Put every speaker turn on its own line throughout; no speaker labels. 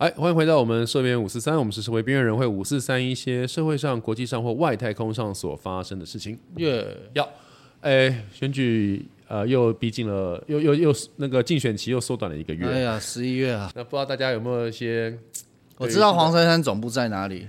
哎，欢迎回到我们社编五四三，我们是社会边缘人会五四三一些社会上、国际上或外太空上所发生的事情。
耶，
要，哎，选举呃又逼近了，又又又那个竞选期又缩短了一个月。
哎呀，十一月啊，
那不知道大家有没有一些
我知道黄珊珊总部在哪里，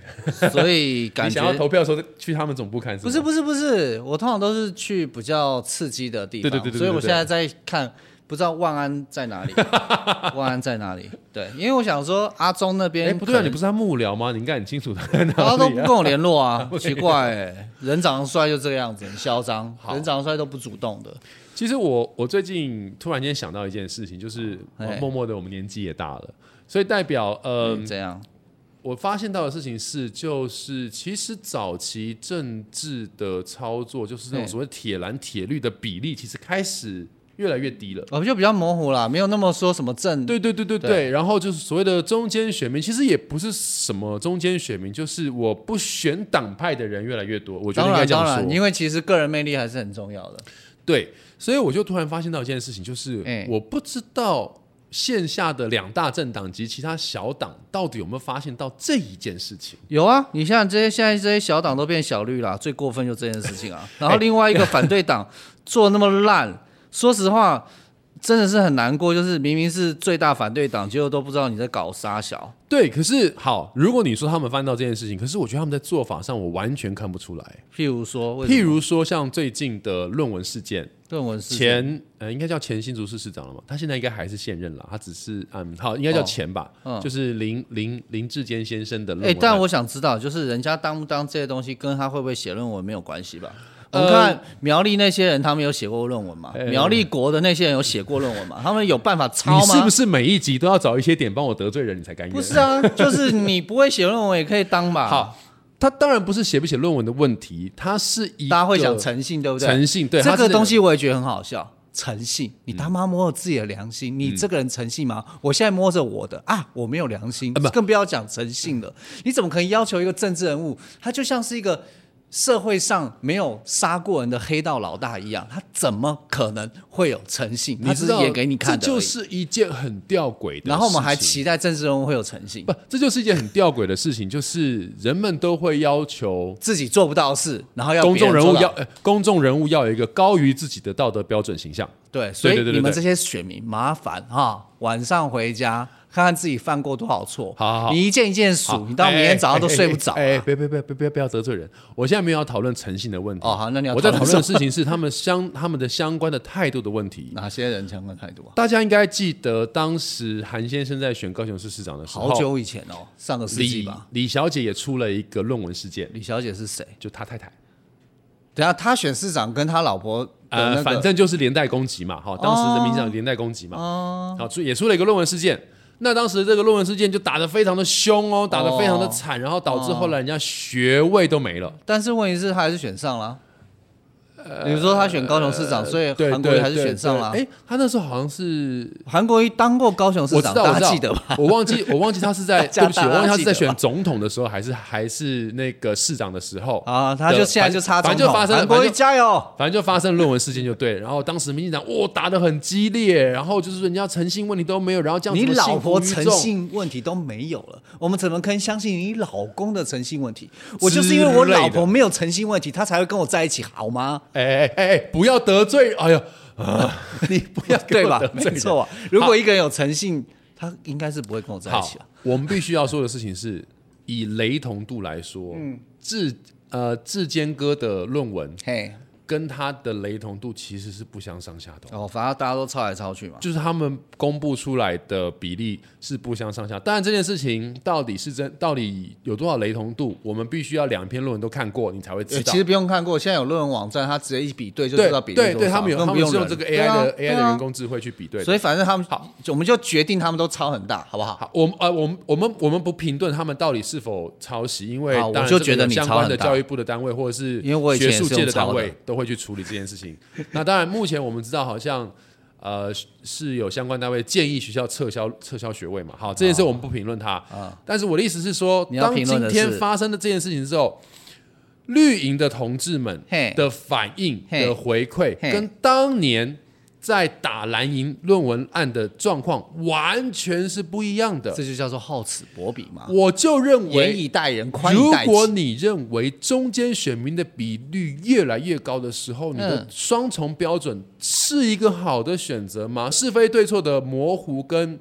所以感
你想要
觉
投票的时候去他们总部看？
不是不是不是，我通常都是去比较刺激的地方，
对对对对对对
所以我现在在看，不知道万安在哪里，万安在哪里？对，因为我想说阿忠那边
哎，不对啊，你不是他幕僚吗？你应该很清楚他在哪
他都不。跟我联络啊，奇怪、欸，人长得帅就这个样子，很嚣张，
好
人长得帅都不主动的，
其实我我最近突然间想到一件事情，就是
哎
默默的我们年纪也大了，所以代表呃
嗯，这样，
我发现到的事情是，就是其实早期政治的操作，就是那种
对
所谓铁蓝铁绿的比例，其实开始越来越低了。
哦就比较模糊了，没有那么说什么正，
对对对对对，
对
然后就是所谓的中间选民，其实也不是什么中间选民，就是我不选党派的人越来越多，我觉得
当
应该这样
然当然，
说。
因为其实个人魅力还是很重要的。
对，所以我就突然发现到一件事情，就是
哎
我不知道线下的两大政党及其他小党到底有没有发现到这一件事情。
有啊，你像这些现在这些小党都变小绿了，最过分就这件事情啊。然后另外一个反对党做那么烂，说实话真的是很难过，就是明明是最大反对党，结果都不知道你在搞啥小。
对，可是好，如果你说他们翻到这件事情，可是我觉得他们在做法上我完全看不出来。
譬如说，
譬如说，像最近的论文事件，
论文事件
前呃应该叫前新竹市市长了嘛，他现在应该还是现任了，他只是嗯好应该叫前吧，
嗯
就是林林林志坚先生的论
哎、
文案。
但我想知道，就是人家当不当这些东西，跟他会不会写论文没有关系吧？我看苗栗那些人，他们有写过论文吗？
哎
苗栗国的那些人有写过论文吗？他们有办法抄吗？
你是不是每一集都要找一些点帮我得罪人，你才甘愿？
不是啊，就是你不会写论文也可以当吧？
好，他当然不是写不写论文的问题，他是一
大家会讲诚信，对不对？
诚信，对
这个东西我也觉得很好笑。诚信，你他妈摸着自己的良心，你这个人诚信吗？我现在摸着我的啊，我没有良心，
啊
更不要讲诚信了。你怎么可以要求一个政治人物，他就像是一个社会上没有杀过人的黑道老大一样，他怎么可能会有诚信？他是演给你看的。
这就是一件很吊诡的事情。
然后我们还期待政治人物会有诚信
不，，这就是一件很吊诡的事情，就是人们都会要求
自己做不到的事，然后要
公众人物要、呃公众人物要有一个高于自己的道德标准形象。
对，所以你们这些选民麻烦哈，晚上回家看看自己犯过多少错。
好好好
你一件一件数，你到明天早上都睡不着啊。
哎，别别别别别不要得罪人！我现在没有要讨论诚信的问题。
哦好那你要
我在讨
讨论
的事情是他们相 他们的相关的态度的问题。
哪些人相关态度啊？
大家应该记得，当时韩先生在选高雄市市长的时候，
好久以前哦，上个世纪吧。
李小姐也出了一个论文事件，
李小姐是谁？
就他太太。
等下他选市长跟他老婆
呃，反正就是连带攻击嘛，哈，当时人民党连带攻击嘛，
哦
好，出也出了一个论文事件。那当时这个论文事件就打得非常的凶哦，打得非常的惨，然后导致后来人家学位都没了。
但是问题是他还是选上了。比如说他选高雄市长，所以韩国瑜还是选上了。
哎，他那时候好像是
韩国瑜当过高雄市长，
我
记得吧？
我忘记我忘记他是在 对不起，我忘记他是在选总统的时候，还是还是那个市长的时候
啊，他就现在就差，
反正就发生
韩国瑜加油！
反正就发生论文事件就对，然后当时民进党哇打的很激烈，然后就是人家诚信问题都没有，然后这样
你老婆诚
信
问题都没有了，我们怎么可以相信你老公的诚信问题？我就是因为我老婆没有诚信问题，他才会跟我在一起，好吗？
哎哎哎哎，不要得罪！哎呀，啊，你不要
对吧没错啊。如果一个人有诚信，他应该是不会跟我在一
好
起啊。，
我们必须要说的事情是，以雷同度来说，嗯，志呃志坚哥的论文
嘿，
跟他的雷同度其实是不相上下的哦。
哦，反正大家都抄来抄去嘛。
就是他们公布出来的比例是不相上下，当然这件事情到底是真，到底有多少雷同度，我们必须要两篇论文都看过，你才会知道。
呃其实不用看过，现在有论文网站，它直接一比对就知道比例
对对，
多少
他们有，他们是用这个 AI 的 AI 的人工智慧去比对的。
所以反正他们
好，
我们就决定他们都抄很大，好不好？
好，我们呃，我们我们我们不评论他们到底是否抄袭，因为
我就觉得你
相关的教育部的单位或者是
因为我以前也是
学术界的单位都会去处理这件事情。那当然，目前我们知道好像呃是有相关单位建议学校撤销撤销学位嘛。好，这件事我们不评论它。但是我的意思是说，
你要
当今天发生的这件事情之后。绿营的同志们的反应
嘿
的回馈，跟当年在打蓝营论文案的状况完全是不一样的。
这就叫做厚此薄彼嘛。
我就认
严
为，
以待人，宽待己。
果你认为中间选民的比率越来越高的时候，你的
嗯
双重标准是一个好的选择吗？是非对错的模糊跟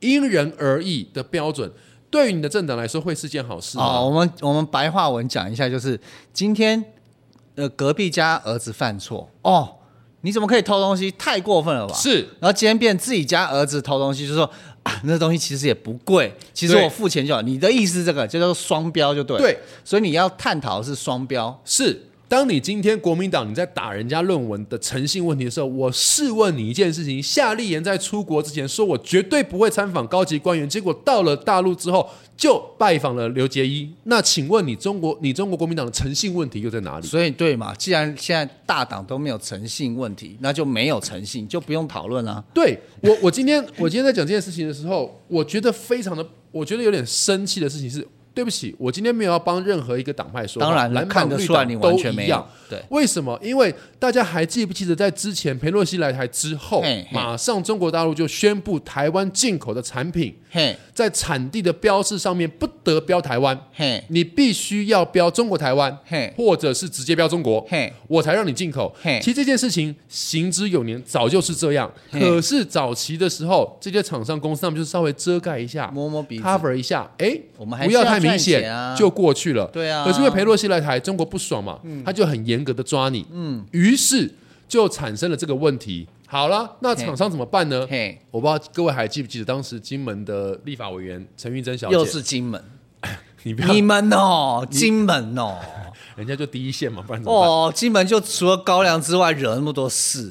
因人而异的标准，对于你的政党来说会是件好事吗？
哦，我们我们白话文讲一下，就是今天呃隔壁家儿子犯错哦，你怎么可以偷东西？太过分了吧？
是
然后今天变自己家儿子偷东西，就说啊，那东西其实也不贵，其实我付钱就好。你的意思这个就叫做双标，就对了。
对，
所以你要探讨的是双标。
是。当你今天国民党你在打人家论文的诚信问题的时候，我试问你一件事情：夏立言在出国之前说我绝对不会参访高级官员，结果到了大陆之后就拜访了刘杰一。那请问你中国你中国国民党的诚信问题又在哪里？
所以对嘛，既然现在大党都没有诚信问题，那就没有诚信，就不用讨论了。
对我，我今天我今天在讲这件事情的时候，我觉得非常的，我觉得有点生气的事情是，对不起，我今天没有要帮任何一个党派说话，
当然了
蓝
看得出来你
党绿党都
完全没有
一样。
对，
为什么？因为大家还记不记得，在之前裴洛西来台之后马上中国大陆就宣布台湾进口的产品
嘿
在产地的标示上面不得标台湾，
嘿
你必须要标中国台湾，
嘿
或者是直接标中国。
嘿，
我才让你进口
嘿。
其实这件事情行之有年，早就是这样。可是早期的时候，这些厂商公司他们就是稍微遮盖一下
摸摸鼻子。
，cover 一下，哎，
我们还
不要太明显
啊
就过去了。
对啊
可是因为裴洛西来台，中国不爽嘛，他就很严格的抓你，嗯，于是就产生了这个问题。好了，那厂商怎么办呢？
嘿，
我不知道各位还记不记得当时金门的立法委员陈玉珍小姐，
又是金门，
你不要，
你们哦，金门哦，
人家就第一线嘛，不然怎么办？
哦，金门就除了高粱之外，惹那么多事。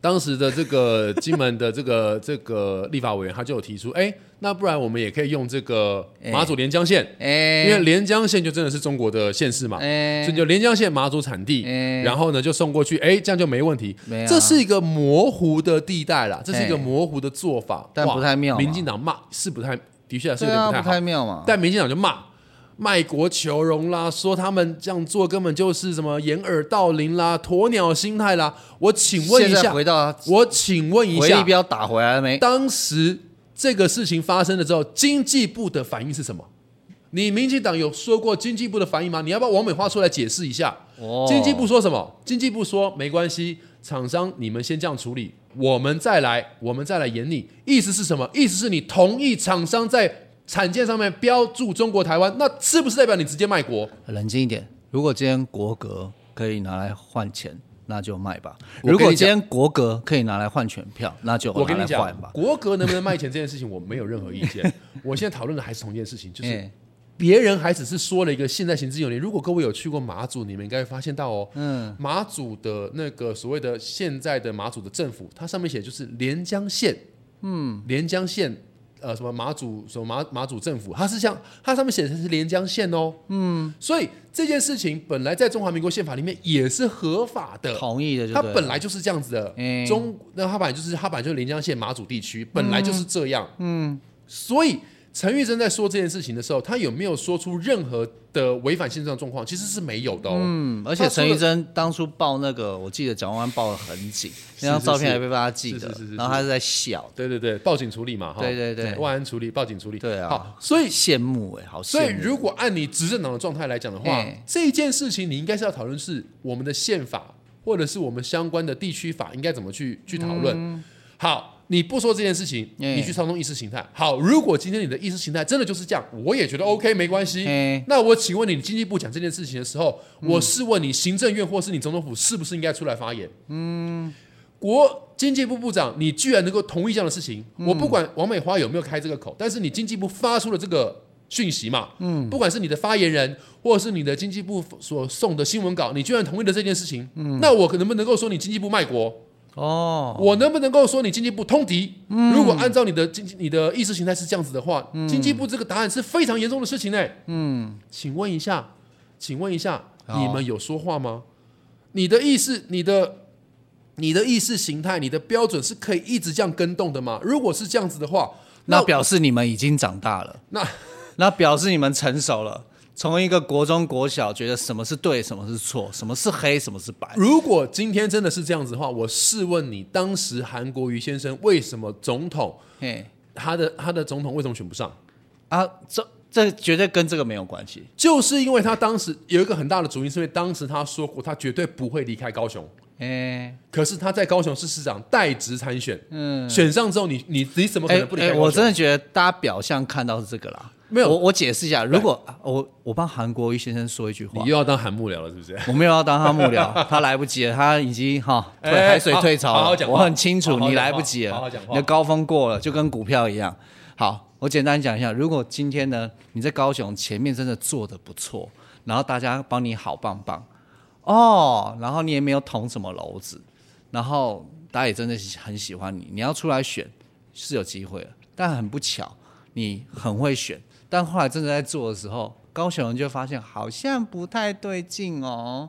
当时的这个金门的这个 这个立法委员，他就有提出，哎，那不然我们也可以用这个马祖连江县，
哎，
因为连江县就真的是中国的县市嘛，
哎。
所以就连江县马祖产地，
哎。
然后呢就送过去，哎，这样就没问题。这是一个模糊的地带啦，这是一个
哎。
模糊的做法，
但不太妙
民进党骂是不太，的确是有点不太好。
不太，妙嘛。
但民进党就骂。卖国求荣啦，说他们这样做根本就是什么掩耳盗铃啦、鸵鸟心态啦。我请问一下，
回到
我请问一下，
回力标打回来了没？
当时这个事情发生了之后，经济部的反应是什么？你民进党有说过经济部的反应吗？你要不要王美花出来解释一下？
哦
经济部说什么？经济部说没关系，厂商你们先这样处理，我们再来，我们再来演你。意思是什么？意思是你同意厂商在产件上面标注中国台湾，那是不是代表你直接卖国？
冷静一点。如果今天国格可以拿来换钱，那就卖吧。如果今天国格可以拿来换选票，那就
我跟你讲。国格能不能卖钱这件事情，我没有任何意见。我现在讨论的还是同一件事情，就是
哎
别人还只是说了一个现在行之有年。如果各位有去过马祖，你们应该会发现到哦，嗯，马祖的那个所谓的现在的马祖的政府，它上面写就是连江县，嗯，连江县。呃，什么马祖什么马马祖政府，它是像它上面写的是连江县哦，嗯，所以这件事情本来在中华民国宪法里面也是合法的，
同意的
它本来就是这样子的。
嗯
中那它本来就是它本来就是连江县马祖地区，本来就是这样。嗯，所以陈玉珍在说这件事情的时候，他有没有说出任何的违反宪政的状况？其实是没有的哦。
嗯，而且陈玉珍当初报那个，我记得蒋万安报的很紧，那张照片还被大家记得然后他是在笑，
对对对，报警处理嘛，哈
对对对
万安处理，报警处理。
对啊
好，所以
羡慕哎，好
所以
羡慕。
如果按你执政党的状态来讲的话
哎，
这件事情你应该是要讨论是我们的宪法，或者是我们相关的地区法应该怎么去去讨论。好。你不说这件事情，
哎。
你去操纵意识形态。好，如果今天你的意识形态真的就是这样，我也觉得 OK，没关系。
哎。
那我请问你，你经济部讲这件事情的时候，我试问你，行政院或是你总统府是不是应该出来发言？嗯，国经济部部长，你居然能够同意这样的事情，我不管王美花有没有开这个口，但是你经济部发出了这个讯息嘛，嗯，不管是你的发言人，或者是你的经济部所送的新闻稿，你居然同意了这件事情，嗯，那我能不能够说你经济部卖国？
哦，
我能不能够说你经济部通敌？如果按照你的经济、你的意识形态是这样子的话，经济部这个答案是非常严重的事情呢。嗯，请问一下，请问一下，你们有说话吗？你的意识、你的、你的意识形态、你的标准是可以一直这样跟动的吗？如果是这样子的话，
那表示你们已经长大了，
那
那表示你们成熟了。从一个国中国小觉得什么是对，什么是错，什么是黑，什么是白。
如果今天真的是这样子的话，我试问你，当时韩国瑜先生为什么总统
嘿
他的他的总统为什么选不上？
啊，这这绝对跟这个没有关系。
就是因为他当时有一个很大的主因，是因为当时他说过他绝对不会离开高雄。
哎
可是他在高雄市市长代职参选，嗯，选上之后你，你你怎么可
哎
能不离开？
我真的觉得大家表象看到是这个啦。
没有
我我解释一下，如果啊我我帮韩国瑜先生说一句话
你，又要当韩幕僚了，是不是？
我没有要当他幕僚，他来不及了，他已经哈海水退潮了。
好好好讲
我很清楚，你来不及了，
好好讲话
你的高峰过了，就跟股票一样。好，我简单讲一下，如果今天呢你在高雄前面真的做的不错，然后大家帮你好棒棒哦，然后你也没有捅什么篓子，然后大家也真的很喜欢你，你要出来选是有机会的，但很不巧，你很会选，但后来真的在做的时候，高雄人就发现好像不太对劲哦。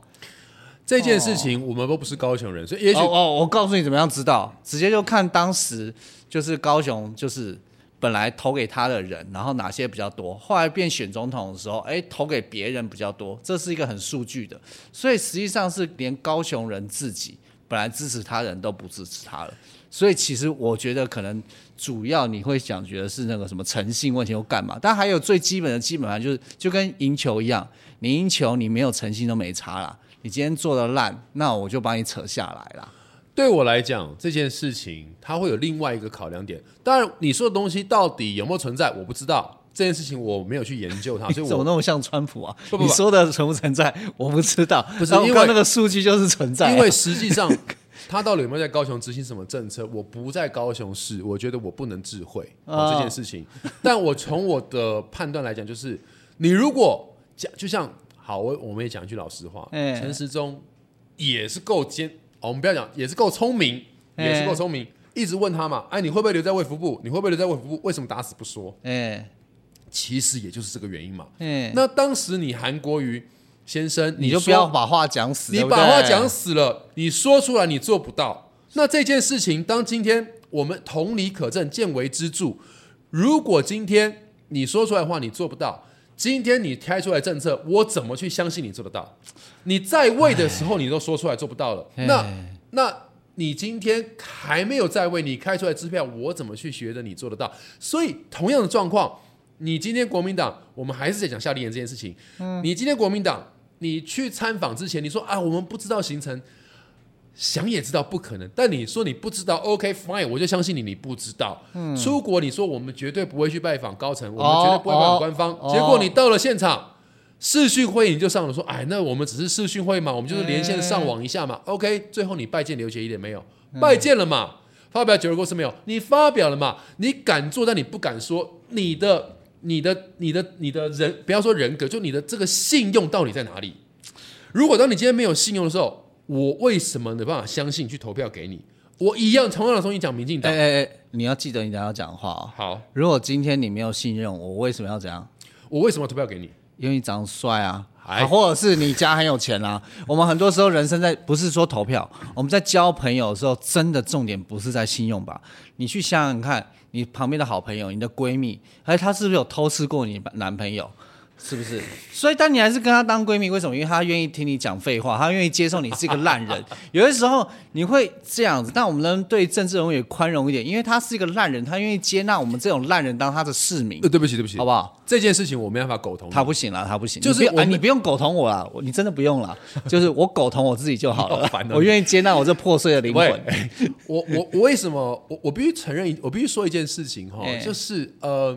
这件事情我们都不是高雄人，所以也许
哦哦，我告诉你怎么样知道，直接就看当时就是高雄就是本来投给他的人，然后哪些比较多，后来变选总统的时候，哎，投给别人比较多，这是一个很数据的，所以实际上是连高雄人自己本来支持他人都不支持他了，所以其实我觉得可能主要你会想觉得是那个什么诚信问题或干嘛，但还有最基本的基本上就是就跟赢球一样，你赢球你没有诚信都没差啦。你今天做的烂，那我就把你扯下来啦。
对我来讲，这件事情它会有另外一个考量点。当然，你说的东西到底有没有存在，我不知道。这件事情我没有去研究它，所以
怎么
我
那么像川普啊？
不不不
你说的存不存在，我不知道。
不是因为
那个数据就是存在啊、
因为实际上 他到底有没有在高雄执行什么政策，我不在高雄市，我觉得我不能智慧、这件事情。但我从我的判断来讲，就是你如果讲，就像好，我我们也讲一句老实话，
哎
陈时中也是够尖、哦，我们不要讲，也是够聪明，
哎
也是够聪明。一直问他嘛，哎，你会不会留在卫福部？你会不会留在卫福部？为什么打死不说？
哎
其实也就是这个原因嘛。
嗯，
那当时你韩国瑜先生，
你就不要把话讲死，
你把话讲死了，你说出来你做不到。那这件事情，当今天我们同理可证，见微知著。如果今天你说出来的话你做不到，今天你开出来政策，我怎么去相信你做得到？你在位的时候你都说出来做不到了，
哎
那那你今天还没有在位，你开出来支票，我怎么去学着你做得到？所以同样的状况，你今天国民党，我们还是在讲夏立言这件事情。你今天国民党，你去参访之前，你说啊，我们不知道行程，想也知道不可能。但你说你不知道，OK fine，我就相信你，你不知道。出国你说我们绝对不会去拜访高层，我们绝对不会拜访官方。
哦
结果你到了现场。视讯会议你就上了，说，哎，那我们只是视讯会嘛，我们就是连线上网一下嘛。OK，最后你拜见刘杰一点没有？拜见了嘛？发表九二共识没有？你发表了嘛？你敢做，但你不敢说，你的、你的、你的、你的人，不要说人格，就你的这个信用到底在哪里？如果当你今天没有信用的时候，我为什么没办法相信去投票给你？我一样同样的东西讲民进党。
哎哎哎，你要记得你等一下要讲话哦。
好，
如果今天你没有信任我，为什么要这样？
我为什么要投票给你？
因为你长得帅啊，
哎
啊或者是你家很有钱啦、我们很多时候人生在不是说投票，我们在交朋友的时候，真的重点不是在信用吧？你去想想看，你旁边的好朋友，你的闺蜜，哎，她是不是有偷吃过你男朋友？是不是？所以，但你还是跟她当闺蜜，为什么？因为她愿意听你讲废话，她愿意接受你是一个烂人。有的时候你会这样子，但我们能对政治人物也宽容一点，因为他是一个烂人，他愿意接纳我们这种烂人当他的市民
呃，，对不起，对不起
好，不好？
这件事情我没办法苟同。
他不行了，他不行，
就是
你不用哎你不用苟同我了，你真的不用了，就是我苟同我自己就好了
好烦哦，
我愿意接纳我这破碎的灵魂。，
我我我为什么我我必须承认，我必须说一件事情哈，
哎
就是呃，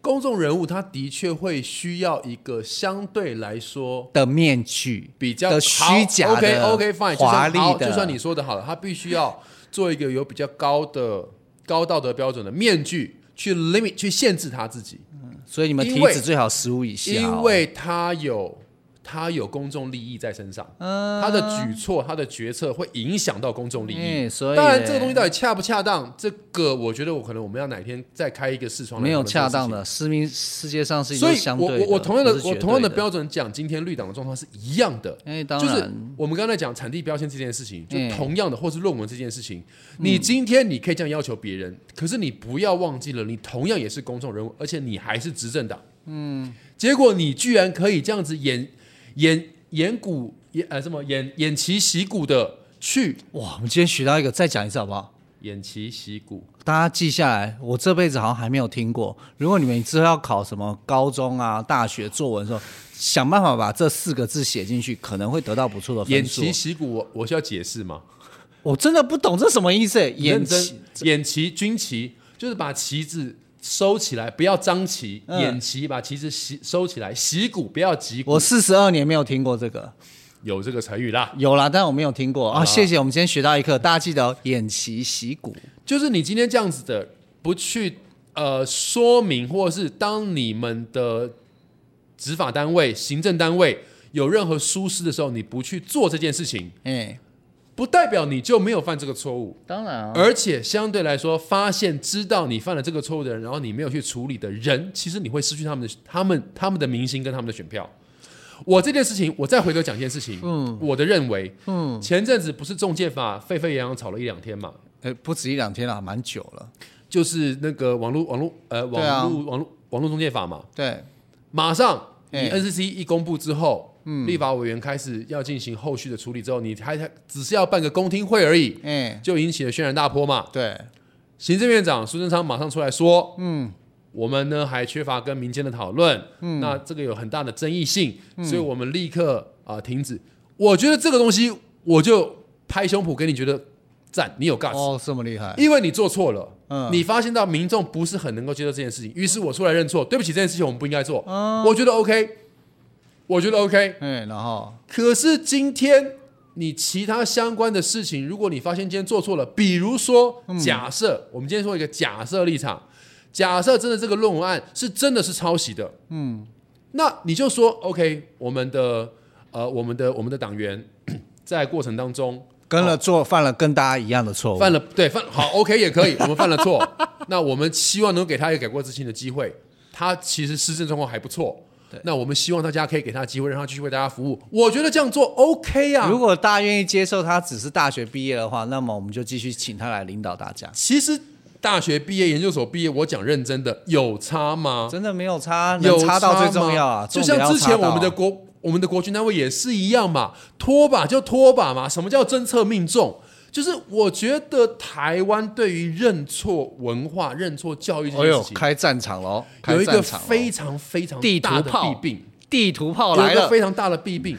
公众人物他的确会需要一个相对来说
的面具
比较
的虚假的
OK OK fine，就
华丽的，
就算你说的好了，他必须要做一个有比较高的高道德标准的面具去 limit 去限制他自己，
所以你们体
因为
脂最好十五以下哦，
因为他有他有公众利益在身上，
嗯
他的举措他的决策会影响到公众利益。
哎所以
当然，这个东西到底恰不恰当，这个我觉得我可能我们要哪天再开一个视窗
没有恰当的，世民世界上是一
所以我
个相对的，
我我同样的我同样的标准讲，今天绿党的状况是一样的。
哎，当
就是，我们刚才讲产地标签这件事情，就
嗯
同样的，或是论文这件事情，你今天你可以这样要求别人，可是你不要忘记了，你同样也是公众人物，而且你还是执政党。嗯，结果你居然可以这样子演演演鼓演呃什么演演旗习鼓的去
哇，我们今天学到一个，再讲一次好不好？
演旗习鼓，
大家记下来，我这辈子好像还没有听过。如果你们之后要考什么高中啊、大学作文的时候，想办法把这四个字写进去，可能会得到不错的
演
分数
旗。习鼓，我我需要解释吗？
我真的不懂这什么意思。演
认真
旗
演旗军旗就是把旗子收起来，不要张旗；
嗯
演旗把旗子洗收起来，洗鼓不要击鼓
我。四十二年没有听过这个，
有这个成语啦，
有啦，但我没有听过啊。
啊
谢谢，我们今天学到一课，大家记得哦演旗洗鼓。
就是你今天这样子的不去呃说明，或者是当你们的执法单位、行政单位有任何疏失的时候，你不去做这件事情，
哎，
不代表你就没有犯这个错误。
当然啊，
而且相对来说，发现知道你犯了这个错误的人，然后你没有去处理的人，其实你会失去他们的、他们、他们的明星跟他们的选票。我这件事情，我再回头讲一件事情，嗯，我的认为，嗯，前阵子不是中介法沸沸扬扬吵了一两天嘛，
哎，不止一两天了，蛮久了。
就是那个网络网络呃网络、网络网络中介法嘛，
对，
马上 NCC 一公布之后，嗯，立法委员开始要进行后续的处理之后，你还还只是要办个公听会而已，
嗯，
就引起了轩然大波嘛。
对，
行政院长苏贞昌马上出来说，嗯，我们呢还缺乏跟民间的讨论，嗯，那这个有很大的争议性，所以我们立刻啊、停止。我觉得这个东西，我就拍胸脯给你觉得赞，你有 guts，、
哦，这么厉害。
因为你做错了。
嗯
你发现到民众不是很能够接受这件事情，于是我出来认错，对不起，这件事情我们不应该做。我觉得 OK，我觉得 OK。
哎，然后
可是今天你其他相关的事情，如果你发现今天做错了，比如说假设、我们今天说一个假设立场，假设真的这个论文案是真的是抄袭的，嗯，那你就说 OK，我们的呃我们的我们的党员 在过程当中
跟了做犯了跟大家一样的错误。
犯了对犯好 OK 也可以，我们犯了错，那我们希望能够给他一个改过自新的机会。他其实施政状况还不错，那我们希望大家可以给他机会，让他继续为大家服务。我觉得这样做 OK 啊。
如果大家愿意接受他只是大学毕业的话，那么我们就继续请他来领导大家。
其实大学毕业、研究所毕业，我讲认真的，有差吗？
真的没有差，
有
差到最重要啊！
就像之前我们的国我们的国军单位也是一样嘛，拖把就拖把嘛。什么叫侦测命中？就是我觉得台湾对于认错文化、认错教育这件事，情，
开战场喽！
有一个非常非常大的弊病，
地图炮
有一个
来了，
非常大的弊病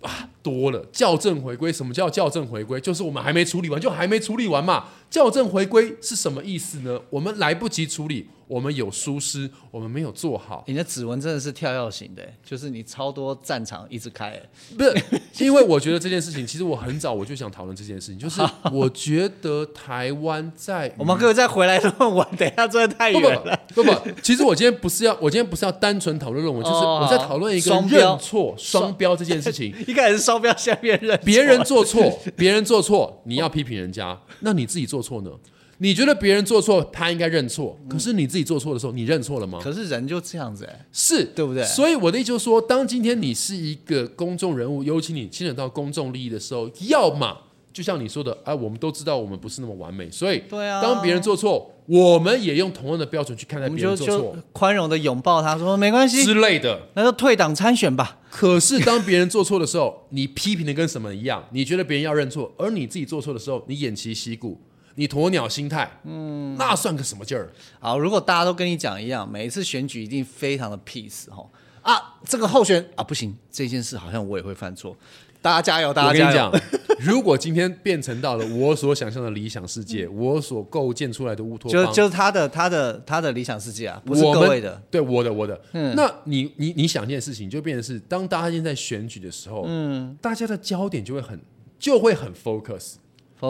啊，多了校正回归。什么叫校正回归？就是我们还没处理完，就还没处理完嘛。校正回归是什么意思呢？我们来不及处理，我们有疏失，我们没有做好。
你的指纹真的是跳跃型的，就是你超多战场一直开。
不是，因为我觉得这件事情，其实我很早我就想讨论这件事情，就是 我觉得台湾在
我们可以再回来论文，等一下真的太
不
远了。
不不不，其实我今天不是要，我今天不是要单纯讨论论文，就是
哦
我在讨论一个认错双标这件事情。
一开始是双标，下面认
别人做错，别人做错，你要批评人家，那你自己做错呢？你觉得别人做错，他应该认错，可是你自己做错的时候，你认错了吗？
可是人就这样子哎，
是
对不对
所以我的意思就是说，当今天你是一个公众人物，尤其你牵扯到公众利益的时候，要么就像你说的，哎，我们都知道我们不是那么完美，所以
对啊
当别人做错，我们也用同样的标准去看待别人做错
宽容的拥抱他，说没关系，
之类的。
那就退党参选吧。
可是当别人做错的时候，你批评的跟什么一样？你觉得别人要认错，而你自己做错的时候，你偃旗息鼓，你鸵鸟心态，嗯，那算个什么劲儿？
好，如果大家都跟你讲一样，每一次选举一定非常的 peace 哈啊，这个候选啊不行，这件事好像我也会犯错，大家加油，大
我跟你
家加油
讲。，如果今天变成到了我所想象的理想世界，我所构建出来的乌托邦，
就就是他的他的他的理想世界啊，不是各位的。，
对我的我的。
嗯
那你你你想一件事情，就变成是当大家现在在选举的时候，嗯，大家的焦点就会很就会很 focus，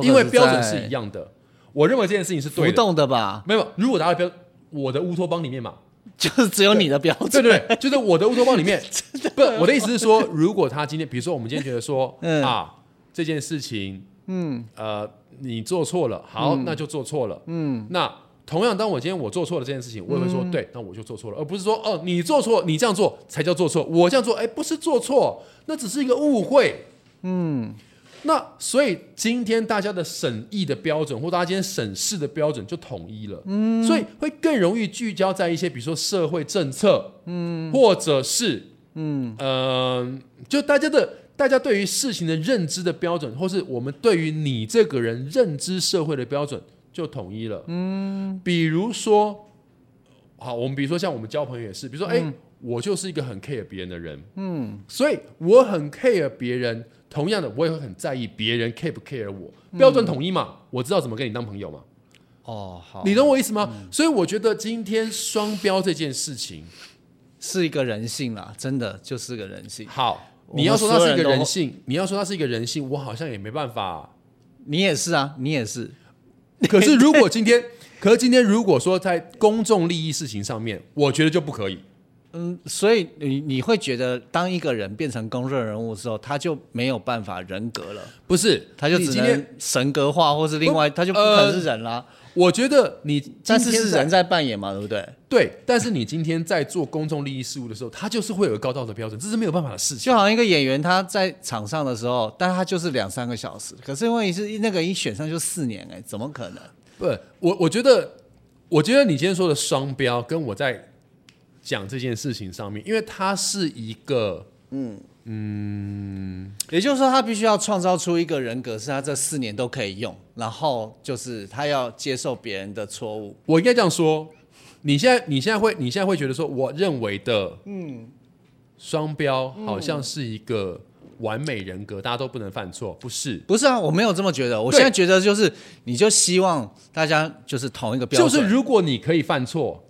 因为标准是一样的。我认为这件事情是对
浮
的，
动的吧，
没有。如果达到标，我的乌托邦里面嘛，
就是只有你的标准。
对对对，就是我的乌托邦里面，不，我的意思是说，如果他今天，比如说我们今天觉得说、
嗯。
啊，这件事情，嗯，呃，你做错了，好，那就做错了，嗯，那同样，当我今天我做错了这件事情，我也会说，对，那我就做错了，而不是说，哦，你做错，你这样做才叫做错，我这样做，哎，不是做错，那只是一个误会，嗯，那所以今天大家的审议的标准，或大家今天审视的标准就统一了，嗯，所以会更容易聚焦在一些比如说社会政策，嗯，或者是嗯。呃，就大家的大家对于事情的认知的标准，或是我们对于你这个人认知社会的标准就统一了，嗯，比如说，好，我们比如说像我们交朋友也是，比如说，哎、我就是一个很 care 别人的人，嗯，所以我很 care 别人，同样的，我也会很在意别人 care 不 care 我，标准统一嘛，我知道怎么跟你当朋友嘛，
哦，好，
你懂我意思吗？所以我觉得今天双标这件事情，
是一个人性啦，真的就是个人性。
好，你要说它是一个
人
性，你要说它是一个人性，我好像也没办法。
你也是啊，你也是。
可是如果今天，可是今天如果说在公众利益事情上面，我觉得就不可以。
嗯，所以你你会觉得，当一个人变成公众人物之后，他就没有办法人格了，
不是，
他就只能神格化，或是另外，他就不可能是人啦。
我觉得你今
但是
天
是人在扮演嘛，对不对？
对，但是你今天在做公众利益事务的时候，他就是会有高道德标准，这是没有办法的事情。
就好像一个演员，他在场上的时候，但他就是两三个小时，可是问题是那个一选上就四年、哎，怎么可能？
不，我我觉得，我觉得你今天说的双标，跟我在讲这件事情上面，因为他是一个嗯嗯
也就是说，他必须要创造出一个人格，是他这四年都可以用，然后就是他要接受别人的错误。
我应该这样说，你现在你现在会你现在会觉得说，我认为的嗯双标好像是一个完美人格，大家都不能犯错，不是？
不是啊，我没有这么觉得。我现在觉得就是，你就希望大家就是同一个标准就。
是如果你可以犯错，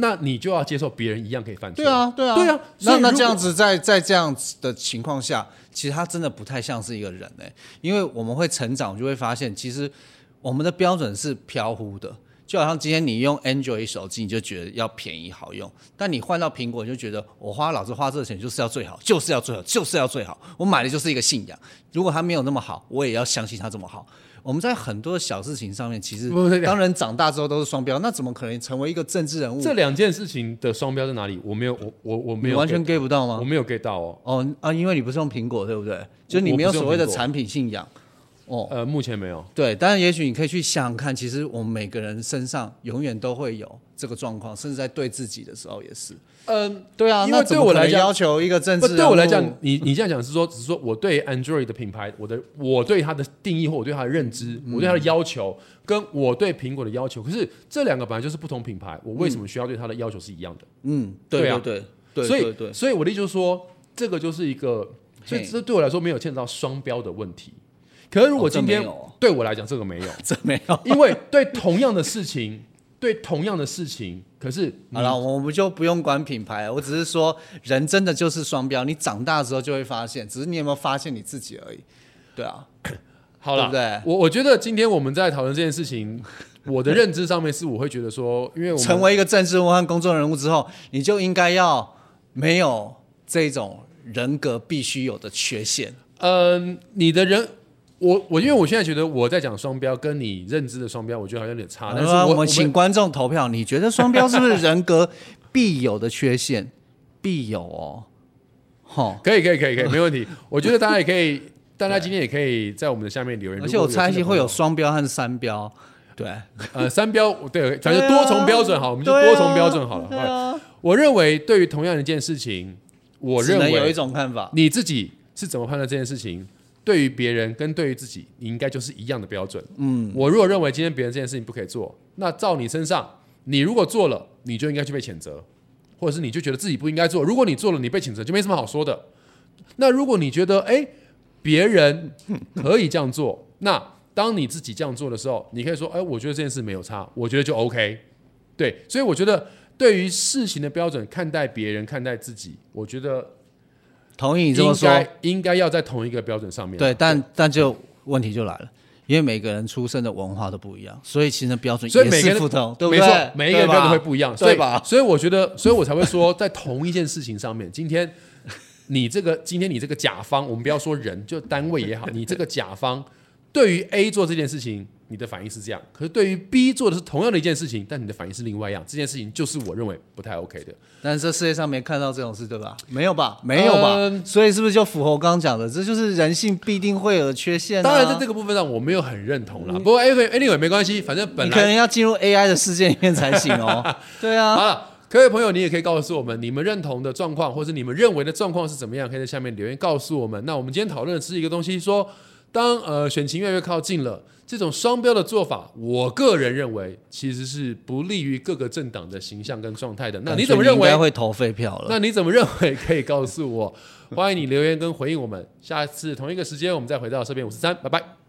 那你就要接受别人一样可以犯错。
对啊，对啊，
对啊
那那这样子在在这样子的情况下，其实他真的不太像是一个人哎、因为我们会成长，就会发现其实我们的标准是飘忽的。就好像今天你用 Android 手机，你就觉得要便宜好用，但你换到苹果，你就觉得我花老子花这个钱就是要最好，就是要最好，就是要最好。我买的就是一个信仰，如果它没有那么好，我也要相信它这么好。我们在很多小事情上面，其实当然长大之后都是双标，那怎么可能成为一个政治人物？
这两件事情的双标在哪里？我没有，我我我没有
你完全
get-
get 不到吗
我？没有 get 到哦。
哦啊，因为你不是用苹果，对不对？就是你没有所谓的产品信仰。哦，
呃，目前没有。
对，当然也许你可以去想想看，其实我们每个人身上永远都会有这个状况，甚至在对自己的时候也是。
嗯，
对啊，
因为对我来讲
要求一个政
不
治，
对我来讲，，你你这样讲是说，只是说我对 Android 的品牌，我的我对它的定义或我对它的认知，我对它的要求，跟我对苹果的要求，可是这两个本来就是不同品牌，我为什么需要对它的要求是一样的？
嗯，对
对啊
对对，
所以
对对，
所以我的意思就是说，这个就是一个，所以这对我来说没有牵扯到双标的问题。可是如果今天、
哦
对我来讲这个没有，
这没有。
因为对同样的事情，对同样的事情，可是
好了，我们就不用管品牌了，我只是说人真的就是双标，你长大之后就会发现，只是你有没有发现你自己而已。对啊，
好了，
对不对
我我觉得今天我们在讨论这件事情，我的认知上面是我会觉得说，因为我们
成为一个政治人物和公众人物之后，你就应该要没有这种人格必须有的缺陷。
嗯、你的人。我我因为我现在觉得我在讲双标，跟你认知的双标，我觉得好像有点差。但是我
们请观众投票，你觉得双标是不是人格必有的缺陷？必有哦。吼，
可以可以可以可以，没问题。我觉得大家也可以，大家今天也可以在我们的下面留言。
而且我猜会有双标和三标。对，
呃三标，对，反正多重标准好，我们就多重标准好了。我认为对于同样一件事情，我认
为有一种看法。
你自己是怎么判断这件事情，对于别人跟对于自己，你应该就是一样的标准。嗯，我如果认为今天别人这件事情不可以做，那照你身上，你如果做了，你就应该去被谴责，或者是你就觉得自己不应该做。如果你做了，你被谴责就没什么好说的。那如果你觉得哎别人可以这样做，那当你自己这样做的时候，你可以说哎，我觉得这件事没有差，我觉得就 OK。对，所以我觉得对于事情的标准，看待别人，看待自己，我觉得
同意你这么说，
应该应该要在同一个标准上面。
对，但但就问题就来了，因为每个人出生的文化都不一样，所以其实标准也是不同，对不
没
对？
错，每一个人标准会不一样，
对吧？
所以我觉得，所以我才会说，在同一件事情上面，今天你这个今天你这个甲方，我们不要说人，就单位也好，你这个甲方对于 A 做这件事情，你的反应是这样，可是对于 B 做的是同样的一件事情，但你的反应是另外一样，这件事情就是我认为不太 OK 的。
但是这世界上没看到这种事，对吧？没有吧？没有吧？
嗯
所以是不是就符合我刚刚讲的？这就是人性必定会有的缺陷、啊。
当然，在这个部分上我没有很认同啦。不过 anyway anyway 没关系，反正本
来可能要进入 AI 的世界里面才行哦。对啊，
好了。各位朋友，你也可以告诉我们你们认同的状况，或者你们认为的状况是怎么样，可以在下面留言告诉我们。那我们今天讨论的是一个东西，说当呃选情越来越靠近了，这种双标的做法，我个人认为其实是不利于各个政党的形象跟状态的。那你怎么认为
应该？会投废票了？
那你怎么认为？可以告诉我。欢迎你留言跟回应我们。下次同一个时间，我们再回到这边五十三，拜拜。